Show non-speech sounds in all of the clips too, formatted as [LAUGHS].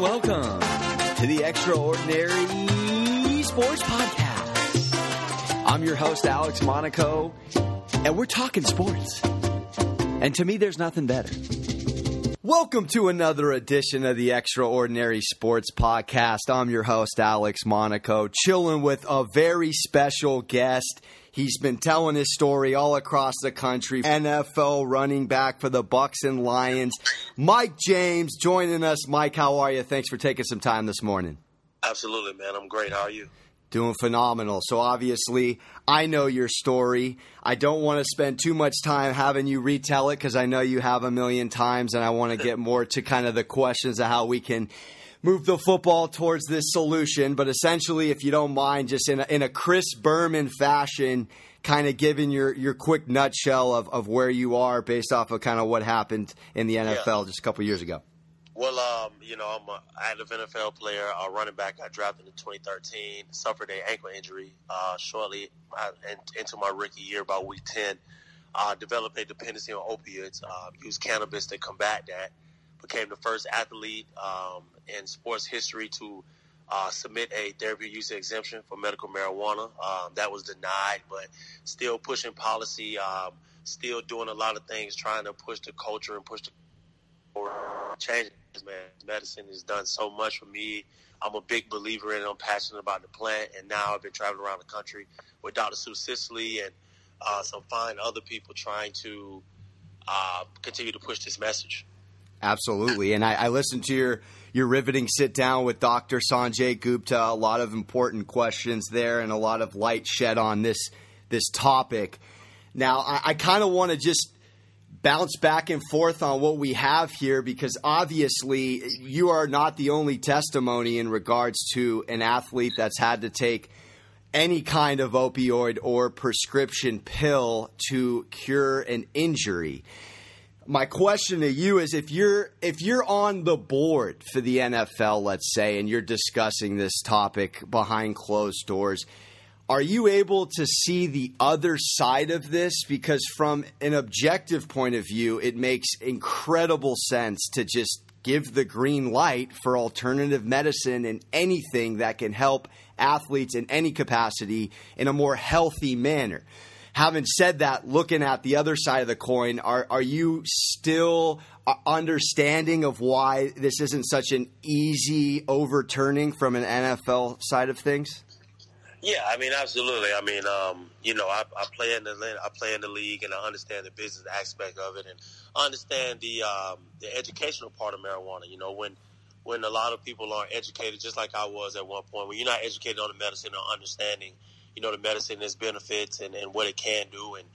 welcome to the Extraordinary Sports Podcast. I'm your host, Alex Monaco, and we're talking sports. And to me, there's nothing better. Welcome to another edition of the Extraordinary Sports Podcast. I'm your host, Alex Monaco, chilling with a very special guest. He's been telling his story all across the country. NFL running back for the Bucs and Lions. Mike James joining us. Mike, how are you? Thanks for taking some time this morning. Absolutely, man. I'm great. How are you? Doing phenomenal. So obviously, I know your story. I don't want to spend too much time having you retell it because I know you have a million times, and I want to get [LAUGHS] more to kind of the questions of how we can move the football towards this solution. But essentially, if you don't mind, just in a, in a Chris Berman fashion, kind of giving your, your quick nutshell of, of where you are based off of kind of what happened in the NFL yeah. just a couple years ago. Well, um, you know, I'm an active NFL player, a running back. I drafted in 2013, suffered an ankle injury uh, shortly uh, into my rookie year, about week 10. Uh, developed a dependency on opiates, uh, used cannabis to combat that became the first athlete um, in sports history to uh, submit a therapy use exemption for medical marijuana. Um, that was denied, but still pushing policy, um, still doing a lot of things, trying to push the culture and push the change. Man, medicine has done so much for me. I'm a big believer in it. I'm passionate about the plant, and now I've been traveling around the country with Dr. Sue Sisley and uh, some fine other people trying to uh, continue to push this message. Absolutely. And I, I listened to your your riveting sit down with Dr. Sanjay Gupta. A lot of important questions there, and a lot of light shed on this this topic. Now, I, I kind of want to just bounce back and forth on what we have here because obviously you are not the only testimony in regards to an athlete that's had to take any kind of opioid or prescription pill to cure an injury my question to you is if you're if you're on the board for the NFL, let's say, and you're discussing this topic behind closed doors, are you able to see the other side of this? Because from an objective point of view, it makes incredible sense to just give the green light for alternative medicine and anything that can help athletes in any capacity in a more healthy manner having said that, looking at the other side of the coin, are are you still uh, understanding of why this isn't such an easy overturning from an NFL side of things? Yeah, I mean, absolutely. I mean, um, you know, I, I, play in the I play in the league, and I understand the business aspect of it, and I understand the um, the educational part of marijuana. You know, when when a lot of people aren't educated, just like I was at one point, when you're not educated on the medicine or understanding you know, the medicine, its benefits, and, and what it can do. And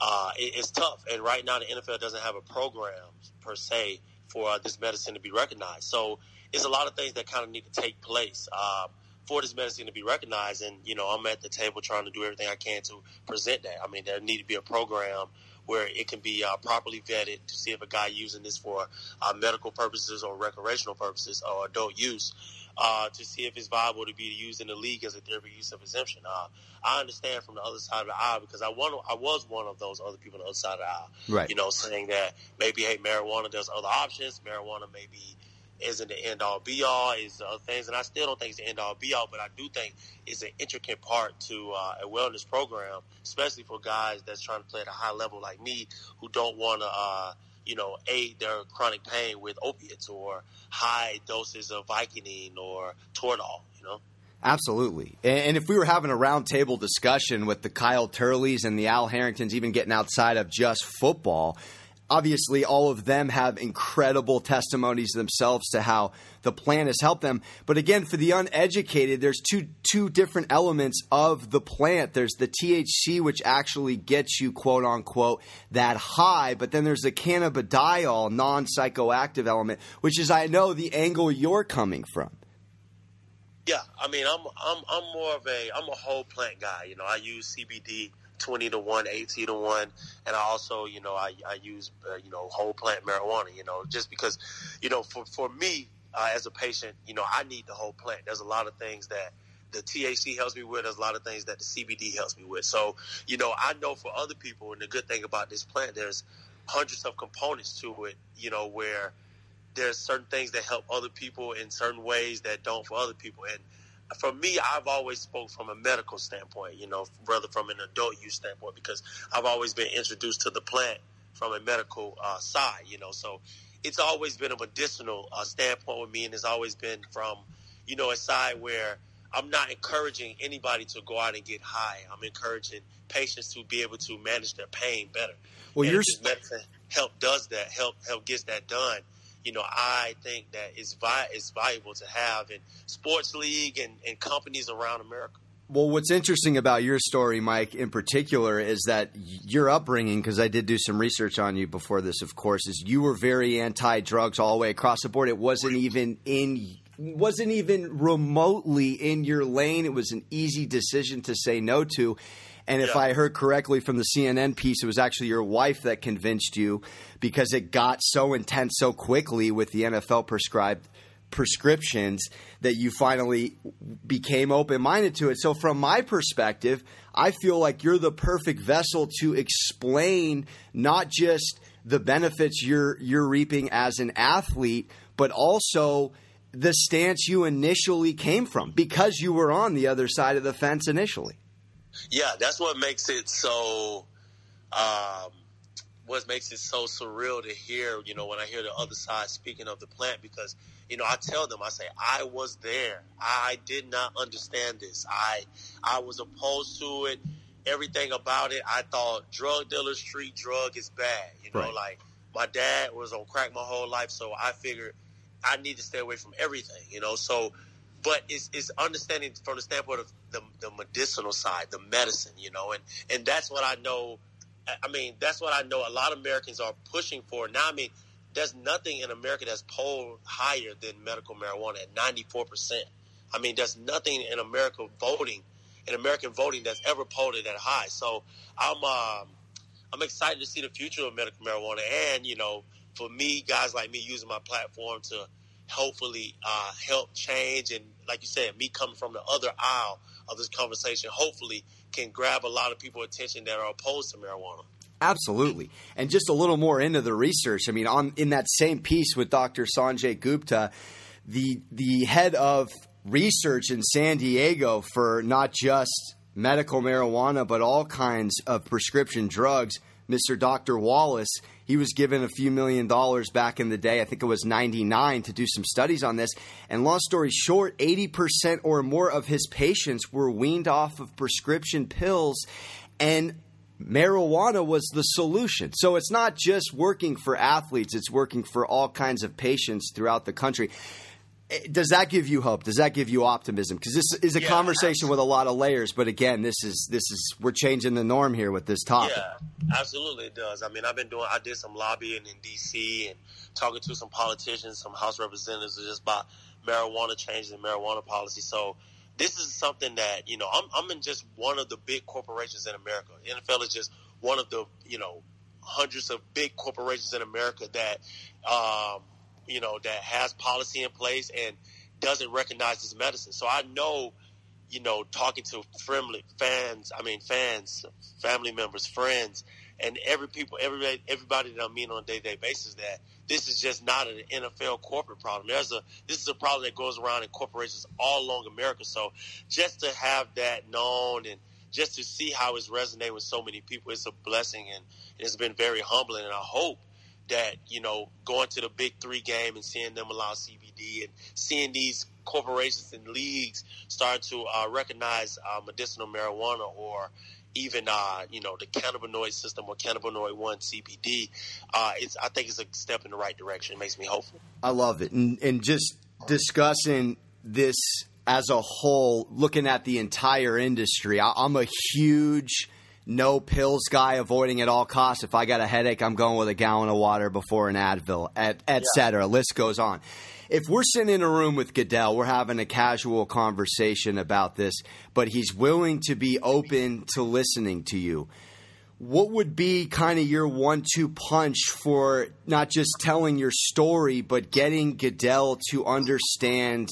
uh, it, it's tough. And right now, the NFL doesn't have a program per se for uh, this medicine to be recognized. So it's a lot of things that kind of need to take place um, for this medicine to be recognized. And you know, I'm at the table trying to do everything I can to present that. I mean, there need to be a program where it can be uh, properly vetted to see if a guy using this for uh, medical purposes or recreational purposes or adult use uh, to see if it's viable to be used in the league as a therapy use of exemption. Uh, I understand from the other side of the aisle because I one I was one of those other people on the other side of the aisle. Right. You know, saying that maybe hey, marijuana there's other options. Marijuana maybe isn't the end all be all. Is other things, and I still don't think it's the end all be all. But I do think it's an intricate part to uh, a wellness program, especially for guys that's trying to play at a high level like me, who don't want to. Uh, you know, aid their chronic pain with opiates or high doses of Vicodin or Toradol, you know? Absolutely. And if we were having a roundtable discussion with the Kyle Turleys and the Al Harringtons, even getting outside of just football, obviously all of them have incredible testimonies themselves to how the plan has helped them. But again for the uneducated there's two two different elements of the plant. There's the THC which actually gets you quote unquote that high but then there's the cannabidiol non-psychoactive element which is I know the angle you're coming from. Yeah I mean I'm I'm I'm more of a I'm a whole plant guy. You know I use CBD 20 to 1, 18 to 1. And I also, you know, I, I use, uh, you know, whole plant marijuana, you know, just because, you know, for, for me uh, as a patient, you know, I need the whole plant. There's a lot of things that the THC helps me with. There's a lot of things that the CBD helps me with. So, you know, I know for other people, and the good thing about this plant, there's hundreds of components to it, you know, where there's certain things that help other people in certain ways that don't for other people. And for me, I've always spoke from a medical standpoint, you know, rather from an adult use standpoint, because I've always been introduced to the plant from a medical uh, side, you know. So it's always been a medicinal uh, standpoint with me, and it's always been from, you know, a side where I'm not encouraging anybody to go out and get high. I'm encouraging patients to be able to manage their pain better. Well, your medicine help does that, help help gets that done you know, I think that it's, vi- valuable to have in sports league and, and companies around America. Well, what's interesting about your story, Mike, in particular, is that your upbringing, because I did do some research on you before this, of course, is you were very anti-drugs all the way across the board. It wasn't even in wasn't even remotely in your lane. It was an easy decision to say no to. And if yeah. I heard correctly from the CNN piece, it was actually your wife that convinced you because it got so intense so quickly with the NFL prescribed prescriptions that you finally became open minded to it. So, from my perspective, I feel like you're the perfect vessel to explain not just the benefits you're you're reaping as an athlete, but also the stance you initially came from because you were on the other side of the fence initially yeah, that's what makes it so. Um, what makes it so surreal to hear, you know, when I hear the other side speaking of the plant, because you know, I tell them, I say, I was there. I did not understand this. I I was opposed to it. Everything about it, I thought drug dealers, street drug is bad. You know, right. like my dad was on crack my whole life, so I figured I need to stay away from everything. You know, so but it's, it's understanding from the standpoint of the, the medicinal side, the medicine, you know, and, and that's what I know. I mean, that's what I know a lot of Americans are pushing for. Now, I mean, there's nothing in America that's polled higher than medical marijuana at 94%. I mean, there's nothing in America voting, in American voting that's ever polled it that high. So I'm, um, I'm excited to see the future of medical marijuana. And, you know, for me, guys like me using my platform to hopefully uh, help change. And like you said, me coming from the other aisle of this conversation, hopefully can grab a lot of people' attention that are opposed to marijuana. Absolutely. And just a little more into the research. I mean, on in that same piece with Dr. Sanjay Gupta, the the head of research in San Diego for not just medical marijuana but all kinds of prescription drugs, Mr. Dr. Wallace, he was given a few million dollars back in the day. I think it was 99 to do some studies on this. And long story short, 80% or more of his patients were weaned off of prescription pills and marijuana was the solution. So it's not just working for athletes, it's working for all kinds of patients throughout the country. Eh, does that give you hope? Does that give you optimism? Because this is a yeah, conversation absolutely. with a lot of layers. But again, this is this is we're changing the norm here with this topic. Yeah, absolutely, it does. I mean, I've been doing. I did some lobbying in D.C. and talking to some politicians, some House representatives, just about marijuana changing marijuana policy. So this is something that you know I'm, I'm in just one of the big corporations in America. NFL is just one of the you know hundreds of big corporations in America that. Um, you know, that has policy in place and doesn't recognize this medicine. So I know, you know, talking to friendly fans, I mean fans, family members, friends, and every people, everybody, everybody that I meet on a day to day basis, that this is just not an NFL corporate problem. There's a this is a problem that goes around in corporations all along America. So just to have that known and just to see how it's resonating with so many people, it's a blessing and it's been very humbling. And I hope that you know going to the big three game and seeing them allow CBD and seeing these corporations and leagues start to uh, recognize uh, medicinal marijuana or even uh, you know the cannabinoid system or cannabinoid one CBD. Uh, it's I think it's a step in the right direction. It makes me hopeful. I love it, and, and just discussing this as a whole, looking at the entire industry. I, I'm a huge no pills guy, avoiding at all costs. If I got a headache, I'm going with a gallon of water before an Advil, et, et yeah. cetera. List goes on. If we're sitting in a room with Goodell, we're having a casual conversation about this, but he's willing to be open to listening to you. What would be kind of your one two punch for not just telling your story, but getting Goodell to understand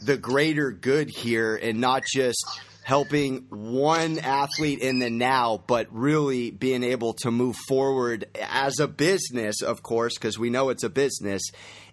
the greater good here and not just helping one athlete in the now, but really being able to move forward as a business, of course, because we know it's a business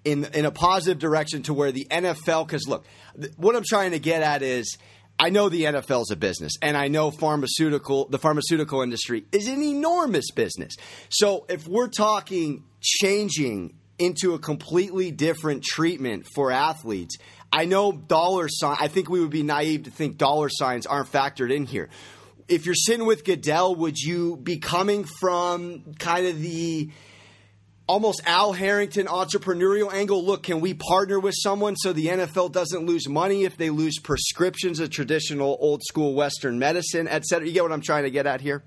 in in a positive direction to where the NFL. Because look, th- what I'm trying to get at is. I know the NFL is a business, and I know pharmaceutical the pharmaceutical industry is an enormous business. So if we're talking changing into a completely different treatment for athletes, I know dollar sign. I think we would be naive to think dollar signs aren't factored in here. If you're sitting with Goodell, would you be coming from kind of the almost Al Harrington entrepreneurial angle. Look, can we partner with someone so the NFL doesn't lose money if they lose prescriptions of traditional old school Western medicine, et cetera? You get what I'm trying to get at here?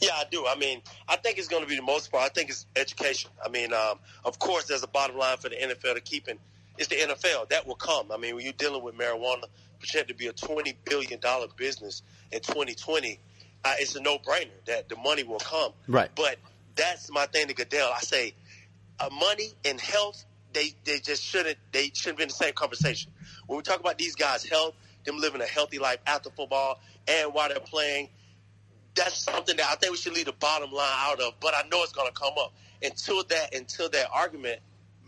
Yeah, I do. I mean, I think it's going to be the most part. I think it's education. I mean, um, of course, there's a bottom line for the NFL to keep, and it's the NFL that will come. I mean, when you're dealing with marijuana, projected to be a twenty billion dollar business in 2020, uh, it's a no brainer that the money will come. Right. But that's my thing to Goodell. I say, uh, money and health, they they just shouldn't they shouldn't be in the same conversation. When we talk about these guys' health, them living a healthy life after football and while they're playing, that's something that I think we should leave the bottom line out of. But I know it's going to come up until that until that argument.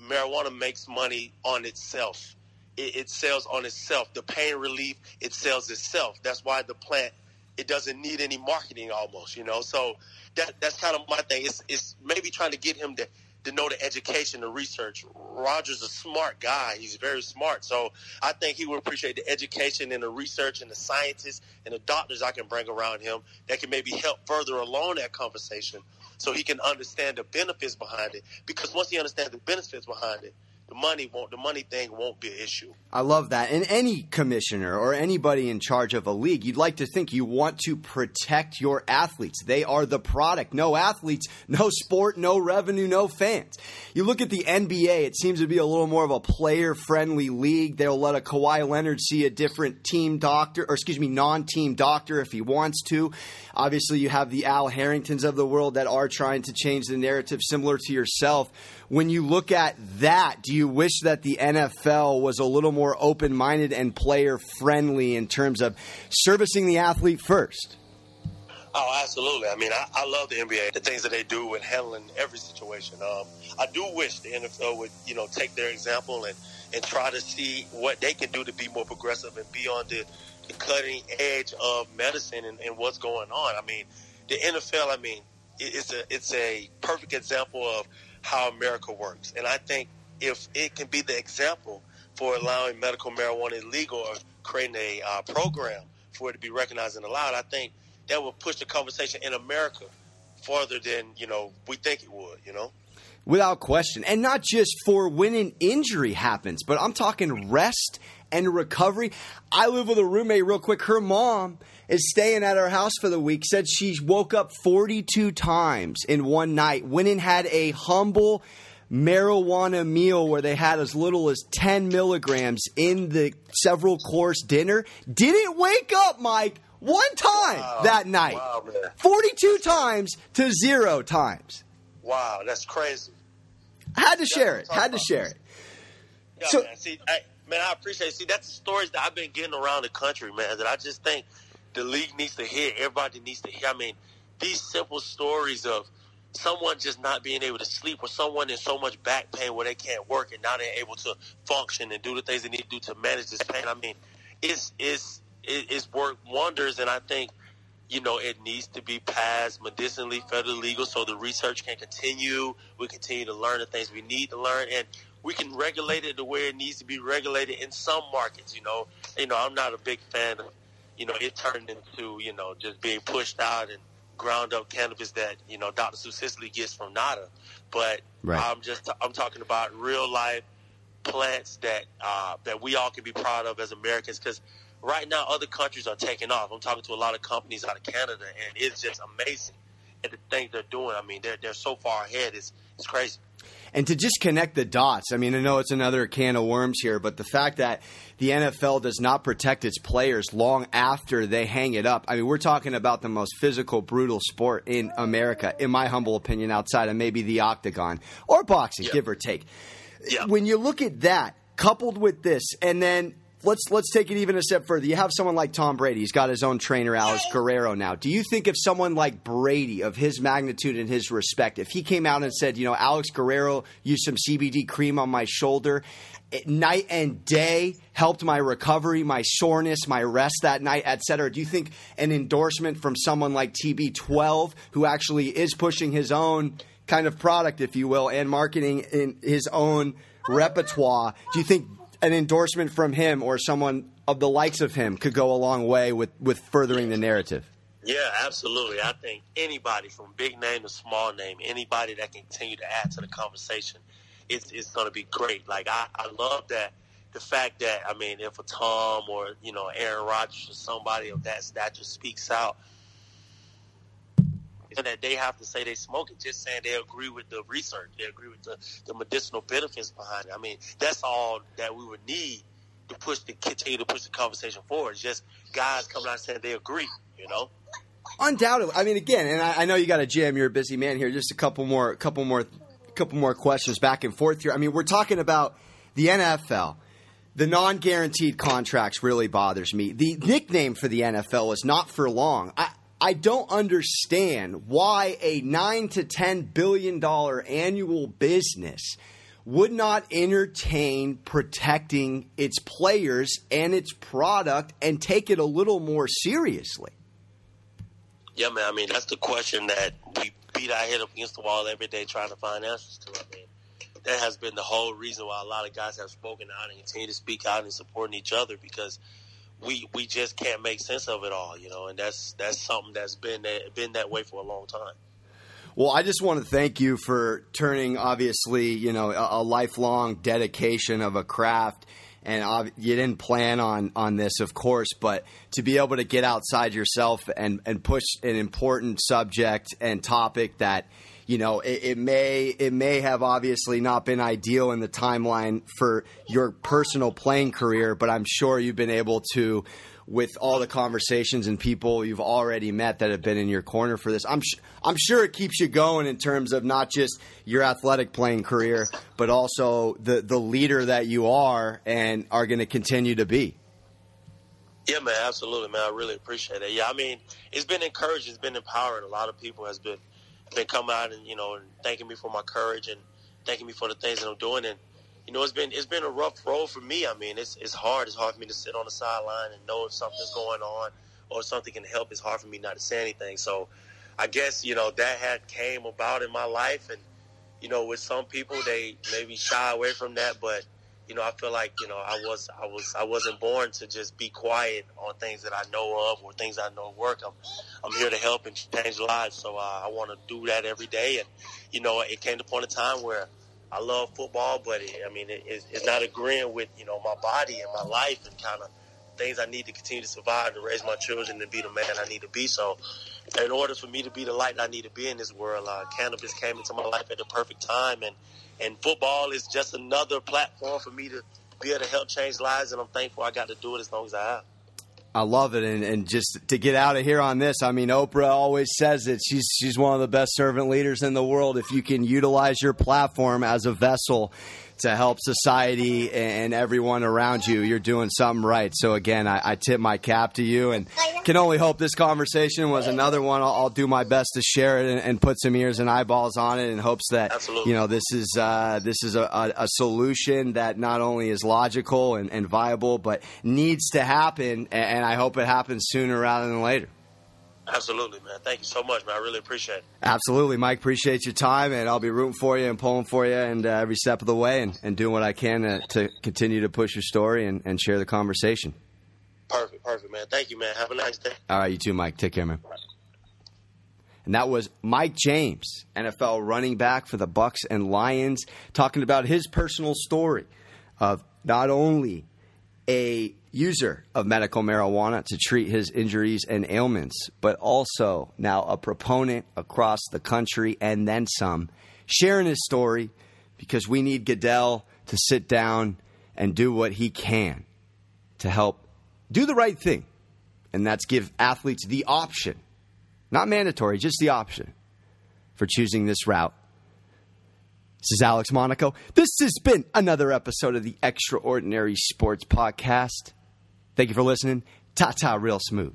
Marijuana makes money on itself. It, it sells on itself. The pain relief, it sells itself. That's why the plant it doesn't need any marketing almost, you know. So that that's kind of my thing. It's it's maybe trying to get him to to know the education, the research. Roger's a smart guy. He's very smart. So I think he would appreciate the education and the research and the scientists and the doctors I can bring around him that can maybe help further along that conversation so he can understand the benefits behind it. Because once he understands the benefits behind it, the money won't the money thing won't be an issue. I love that. And any commissioner or anybody in charge of a league, you'd like to think you want to protect your athletes. They are the product. No athletes, [LAUGHS] no sport, no revenue, no fans. You look at the NBA, it seems to be a little more of a player friendly league. They'll let a Kawhi Leonard see a different team doctor, or excuse me, non team doctor if he wants to. Obviously, you have the Al Harringtons of the world that are trying to change the narrative similar to yourself. When you look at that, do you wish that the NFL was a little more open minded and player friendly in terms of servicing the athlete first? Oh, absolutely. I mean, I, I love the NBA, the things that they do with handling every situation. Um, I do wish the NFL would, you know, take their example and, and try to see what they can do to be more progressive and be on the, the cutting edge of medicine and, and what's going on. I mean, the NFL, I mean, it, it's a it's a perfect example of how America works, and I think if it can be the example for allowing medical marijuana illegal or creating a uh, program for it to be recognized and allowed, I think that would push the conversation in America farther than you know we think it would. You know. Without question. And not just for when an injury happens, but I'm talking rest and recovery. I live with a roommate real quick. Her mom is staying at our house for the week. Said she woke up 42 times in one night. Went and had a humble marijuana meal where they had as little as 10 milligrams in the several course dinner. Didn't wake up, Mike, one time Wow. that night. Wow, man. 42 times to zero times. Wow, that's crazy. Had to share it. Had to share it. Yeah, So- man. See, I, man, I appreciate. See, that's the stories that I've been getting around the country, man. That I just think the league needs to hear. Everybody needs to hear. I mean, these simple stories of someone just not being able to sleep, or someone in so much back pain where they can't work, and now they're able to function and do the things they need to do to manage this pain. I mean, it's it's it's worked wonders, and I think you know, it needs to be passed medicinally, federally legal, so the research can continue. We continue to learn the things we need to learn, and we can regulate it the way it needs to be regulated in some markets. You know, you know, I'm not a big fan of, you know, it turned into, you know, just being pushed out and ground up cannabis that you know Dr. Sue Sisley gets from NIDA. But Right. I'm just I'm talking about real life plants that uh, that we all can be proud of as Americans because right now other countries are taking off. I'm talking to a lot of companies out of Canada, and it's just amazing at the things they're doing. I mean, they're they're so far ahead. It's it's crazy. And to just connect the dots, I mean, I know it's another can of worms here, but the fact that the NFL does not protect its players long after they hang it up. I mean, we're talking about the most physical, brutal sport in America, in my humble opinion, outside of maybe the octagon or boxing, Yeah. give or take. Yeah. When you look at that, coupled with this, and then let's let's take it even a step further. You have someone like Tom Brady. He's got his own trainer, Alex Guerrero. Now, do you think if someone like Brady, of his magnitude and his respect, if he came out and said, you know, Alex Guerrero used some CBD cream on my shoulder, it, night and day helped my recovery, my soreness, my rest that night, etc. Do you think an endorsement from someone like TB12, who actually is pushing his own kind of product, if you will, and marketing in his own repertoire, do you think an endorsement from him or someone of the likes of him could go a long way with, with furthering the narrative. Yeah, absolutely. I think anybody from big name to small name, anybody that can continue to add to the conversation, it's, it's going to be great. Like, I, I love that the fact that, I mean, if a Tom or, you know, Aaron Rodgers or somebody of that stature speaks out, and that they have to say they smoke it, just saying they agree with the research, they agree with the, the medicinal benefits behind it. I mean, that's all that we would need to push the continue to push the conversation forward. It's just guys coming out and saying they agree, you know. Undoubtedly, I mean, again, and I, I know you got a jam. You're a busy man here. Just a couple more, couple more, couple more questions back and forth here. I mean, we're talking about the NFL. The non-guaranteed contracts really bothers me. The nickname for the NFL is not for long. I, I don't understand why a nine to ten billion dollar annual business would not entertain protecting its players and its product and take it a little more seriously. Yeah, man. I mean, that's the question that we beat our head up against the wall every day trying to find answers to. I mean, that has been the whole reason why a lot of guys have spoken out and continue to speak out and supporting each other because we we just can't make sense of it all, you know, and that's that's something that's been that, been that way for a long time. Well, I just want to thank you for turning, obviously, you know, a, a lifelong dedication of a craft. And you didn't plan on, on this, of course, but to be able to get outside yourself and, and push an important subject and topic that you know, it, it, may it may have obviously not been ideal in the timeline for your personal playing career, but I'm sure you've been able to, with all the conversations and people you've already met that have been in your corner for this. I'm sh- I'm sure it keeps you going in terms of not just your athletic playing career, but also the the leader that you are and are going to continue to be. Yeah, man, absolutely, man. I really appreciate it. Yeah, I mean, it's been encouraging, it's been empowering. A lot of people has been been coming out and you know and thanking me for my courage and thanking me for the things that I'm doing. And you know, it's been it's been a rough road for me. I mean, it's it's hard. It's hard for me to sit on the sideline and know if something's going on or something can help. It's hard for me not to say anything. So, I guess you know that had came about in my life, and you know, with some people they maybe shy away from that, but you know, I feel like you know I was I was I wasn't born to just be quiet on things that I know of or things I know work. I'm I'm here to help and change lives, so uh, I want to do that every day. And you know, it came to point of time where I love football, but it, I mean, it, it's not agreeing with you know my body and my life and kind of things I need to continue to survive to raise my children and be the man I need to be. So, in order for me to be the light I need to be in this world, uh, cannabis came into my life at the perfect time and and football is just another platform for me to be able to help change lives, and I'm thankful I got to do it as long as I have. I love it, and, and just to get out of here on this, I mean, Oprah always says it. She's she's one of the best servant leaders in the world. If you can utilize your platform as a vessel to help society and everyone around you, you're doing something right. So again, I, I tip my cap to you, and can only hope this conversation was another one. I'll, I'll do my best to share it and, and, put some ears and eyeballs on it, in hopes that Absolutely. you know this is uh, this is a, a, a, solution that not only is logical and, and viable, but needs to happen, and I hope it happens sooner rather than later. Absolutely, man. Thank you so much, man. I really appreciate it. Absolutely, Mike. Appreciate your time, and I'll be rooting for you and pulling for you, and uh, every step of the way, and, and doing what I can to, to continue to push your story and, and, share the conversation. Perfect, perfect, man. Thank you, man. Have a nice day. All right, you too, Mike. Take care, man. And that was Mike James, NFL running back for the Bucs and Lions, talking about his personal story of not only a user of medical marijuana to treat his injuries and ailments, but also now a proponent across the country and then some, sharing his story because we need Goodell to sit down and do what he can to help do the right thing. And that's give athletes the option, not mandatory, just the option for choosing this route This is Alex Monaco. This has been another episode of the Extraordinary Sports Podcast. Thank you for listening. Ta ta, real smooth.